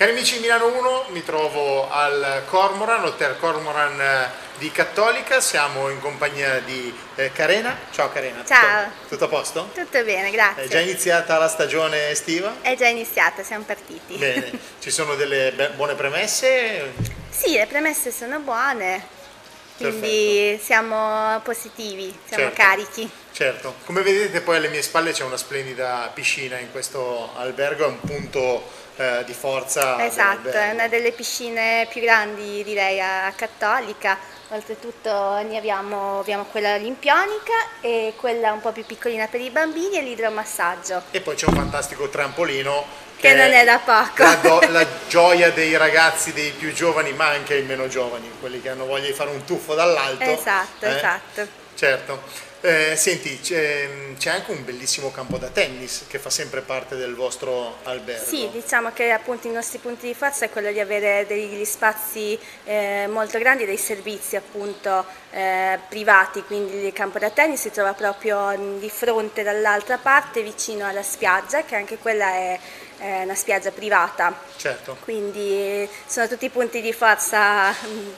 Cari amici di Milano 1, mi trovo al Cormoran, Hotel Cormoran eh, di Cattolica, siamo in compagnia di eh, Carena. Ciao Carena. Ciao. Tutto, tutto, a posto? Tutto bene, grazie. È già iniziata la stagione estiva? È già iniziata, siamo partiti. Bene, ci sono delle buone premesse? Sì, le premesse sono buone, quindi Perfetto. siamo positivi, siamo certo. carichi. Certo, come vedete poi alle mie spalle c'è una splendida piscina in questo albergo, è un punto eh, di forza. Esatto, è una delle piscine più grandi direi a Cattolica, oltretutto ne abbiamo, abbiamo quella olimpionica e quella un po' più piccolina per i bambini e l'idromassaggio. E poi c'è un fantastico trampolino che, che non è da poco. La, do, la, gioia dei ragazzi, dei più giovani, ma anche i meno giovani, quelli che hanno voglia di fare un tuffo dall'alto. Esatto, eh? esatto. Certo. Eh, senti, c'è, anche un bellissimo campo da tennis che fa sempre parte del vostro albergo. Sì, diciamo che appunto i nostri punti di forza è quello di avere degli spazi eh, molto grandi, dei servizi appunto eh, privati, quindi il campo da tennis si trova proprio di fronte dall'altra parte vicino alla spiaggia, che anche quella è è una spiaggia privata. Certo. Quindi sono tutti i punti di forza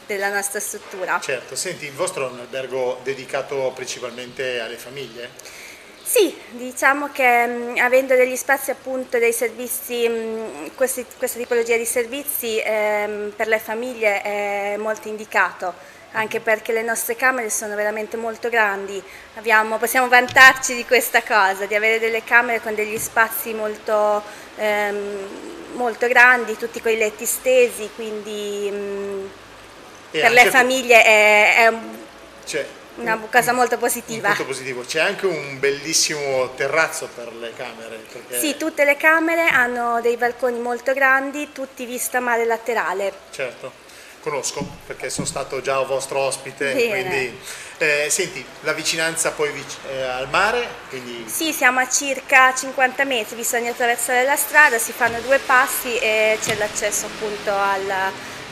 della nostra struttura. Certo, senti, il vostro è un albergo dedicato principalmente alle famiglie? Sì, diciamo che mh, avendo degli spazi appunto dei servizi, mh, questi, questa tipologia di servizi ehm, per le famiglie è molto indicato anche perché le nostre camere sono veramente molto grandi, Abbiamo, possiamo vantarci di questa cosa, di avere delle camere con degli spazi molto, ehm, molto grandi, tutti con i letti stesi, quindi mh, per le famiglie è, è cioè, una cosa molto positiva. Molto positivo. C'è anche un bellissimo terrazzo per le camere. Perché... Sì, tutte le camere hanno dei balconi molto grandi, tutti vista mare laterale. Certo conosco perché sono stato già vostro ospite, quindi eh, senti, la vicinanza poi eh, al mare? Quindi... Sì, siamo a circa 50 metri, bisogna attraversare la strada, si fanno due passi e c'è l'accesso appunto al,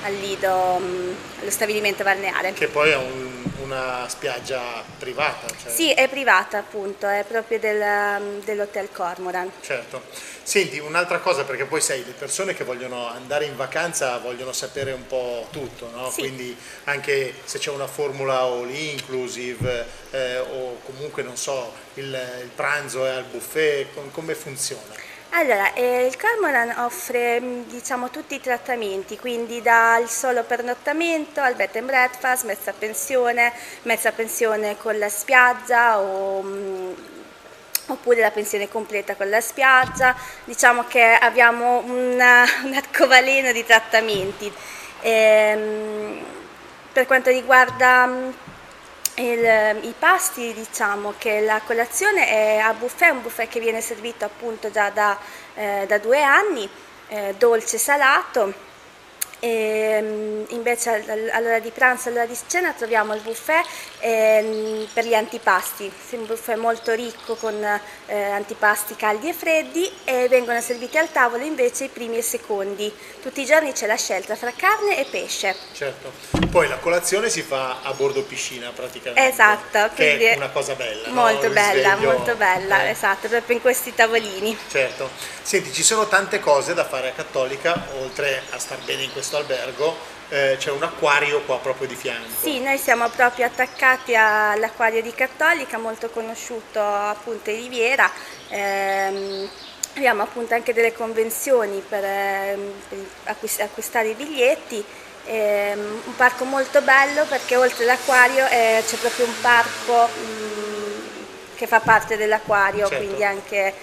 al lido, mm, allo stabilimento balneare. Che poi è un, una spiaggia privata? Cioè... Sì, è privata appunto, è proprio del, mm, dell'Hotel Cormoran. Certo. Senti, un'altra cosa, perché poi sai, le persone che vogliono andare in vacanza vogliono sapere un po' tutto, no? Sì. Quindi anche se c'è una formula all inclusive eh, o comunque non so, il, il pranzo è al buffet, come funziona? Allora, eh, il Cormoran offre mm, diciamo, tutti i trattamenti, quindi dal solo pernottamento al bed and breakfast, mezza pensione, mezza pensione con la spiaggia o, mm, oppure la pensione completa con la spiaggia, diciamo che abbiamo una, un arcobaleno di trattamenti. Ehm, per quanto riguarda mm, il, I pasti, diciamo che la colazione è a buffet, un buffet che viene servito appunto già da, eh, da due anni, eh, dolce salato e, ehm, invece all'ora di pranzo e all'ora di cena troviamo il buffet eh, per gli antipasti, un buffet molto ricco con eh, antipasti caldi e freddi e vengono serviti al tavolo invece i primi e i secondi. Tutti i giorni c'è la scelta fra carne e pesce. Certo, poi la colazione si fa a bordo piscina praticamente. Esatto, che è una cosa bella. Molto no? bella, sveglio, molto bella, eh. esatto, proprio in questi tavolini. Certo, senti ci sono tante cose da fare a Cattolica oltre a star bene in questo questo albergo eh, c'è un acquario qua proprio di fianco. Sì, noi siamo proprio attaccati all'acquario di Cattolica, molto conosciuto appunto in Riviera. Ehm, abbiamo appunto anche delle convenzioni per, ehm, per acquistare i biglietti. Ehm, un parco molto bello perché oltre all'acquario eh, c'è proprio un parco mh, mm, che fa parte dell'acquario, certo. quindi anche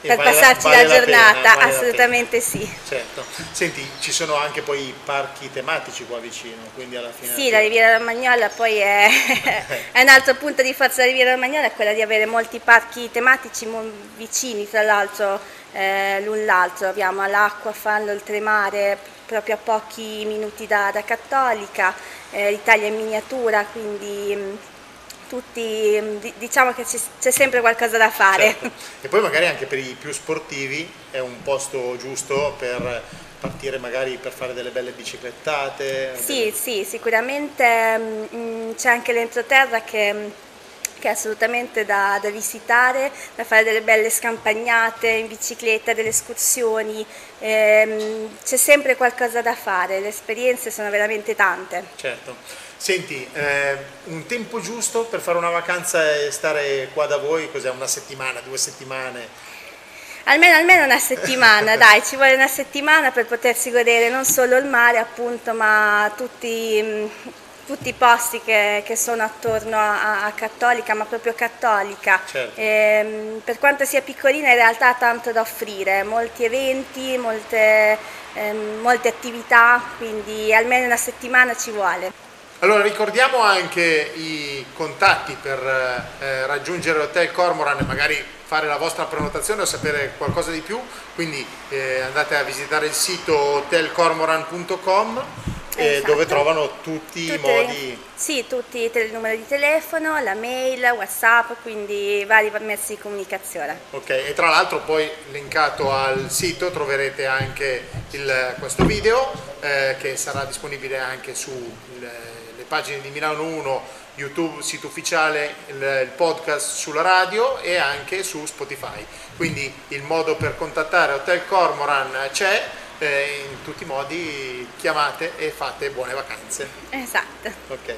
per passarci la, vale la giornata, pena, vale assolutamente sì. Certo. Senti, ci sono anche poi parchi tematici qua vicino, quindi alla fine... Sì, la Riviera Romagnola poi è, è un altro punto di forza della Riviera Romagnola, è quella di avere molti parchi tematici vicini tra l'altro eh, l'un l'altro, abbiamo l'acqua, fanno oltremare proprio a pochi minuti da, da Cattolica, eh, l'Italia in miniatura, quindi tutti, diciamo che c'è sempre qualcosa da fare. Certo. E poi magari anche per i più sportivi è un posto giusto per partire magari per fare delle belle biciclettate? Sì, delle... sì, sicuramente mm, c'è anche l'entroterra che che è assolutamente da, da, visitare, da fare delle belle scampagnate in bicicletta, delle escursioni, ehm, c'è sempre qualcosa da fare, le esperienze sono veramente tante. Certo. Senti, eh, un tempo giusto per fare una vacanza e stare qua da voi, cos'è una settimana, due settimane? Almeno, almeno una settimana, dai, ci vuole una settimana per potersi godere non solo il mare appunto, ma tutti tutti i posti che, che sono attorno a, a, Cattolica, ma proprio Cattolica. Certo. E, ehm, per quanto sia piccolina in realtà ha tanto da offrire, molti eventi, molte, ehm, molte attività, quindi almeno una settimana ci vuole. Allora ricordiamo anche i contatti per eh, raggiungere l'Hotel Cormoran e magari fare la vostra prenotazione o sapere qualcosa di più, quindi eh, andate a visitare il sito hotelcormoran.com esatto. dove trovano tutti Tutte, i modi. Sì, tutti il numero di telefono, la mail, Whatsapp, quindi vari mezzi di comunicazione. Ok, e tra l'altro poi linkato al sito troverete anche il, questo video eh, che sarà disponibile anche sulle pagine di Milano 1, YouTube, sito ufficiale, il, il podcast sulla radio e anche su Spotify. Quindi il modo per contattare Hotel Cormoran c'è eh, in tutti i modi chiamate e fate buone vacanze. Esatto. Ok.